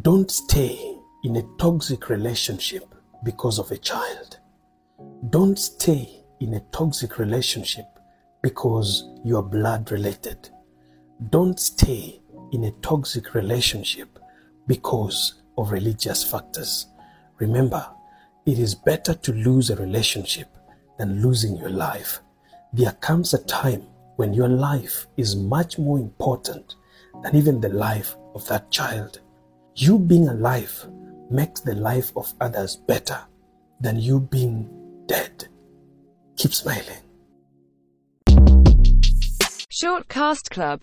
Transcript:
Don't stay in a toxic relationship because of a child. Don't stay in a toxic relationship because you are blood related. Don't stay in a toxic relationship because of religious factors. Remember, it is better to lose a relationship than losing your life. There comes a time when your life is much more important than even the life of that child. You being alive makes the life of others better than you being dead. Keep smiling. Shortcast Club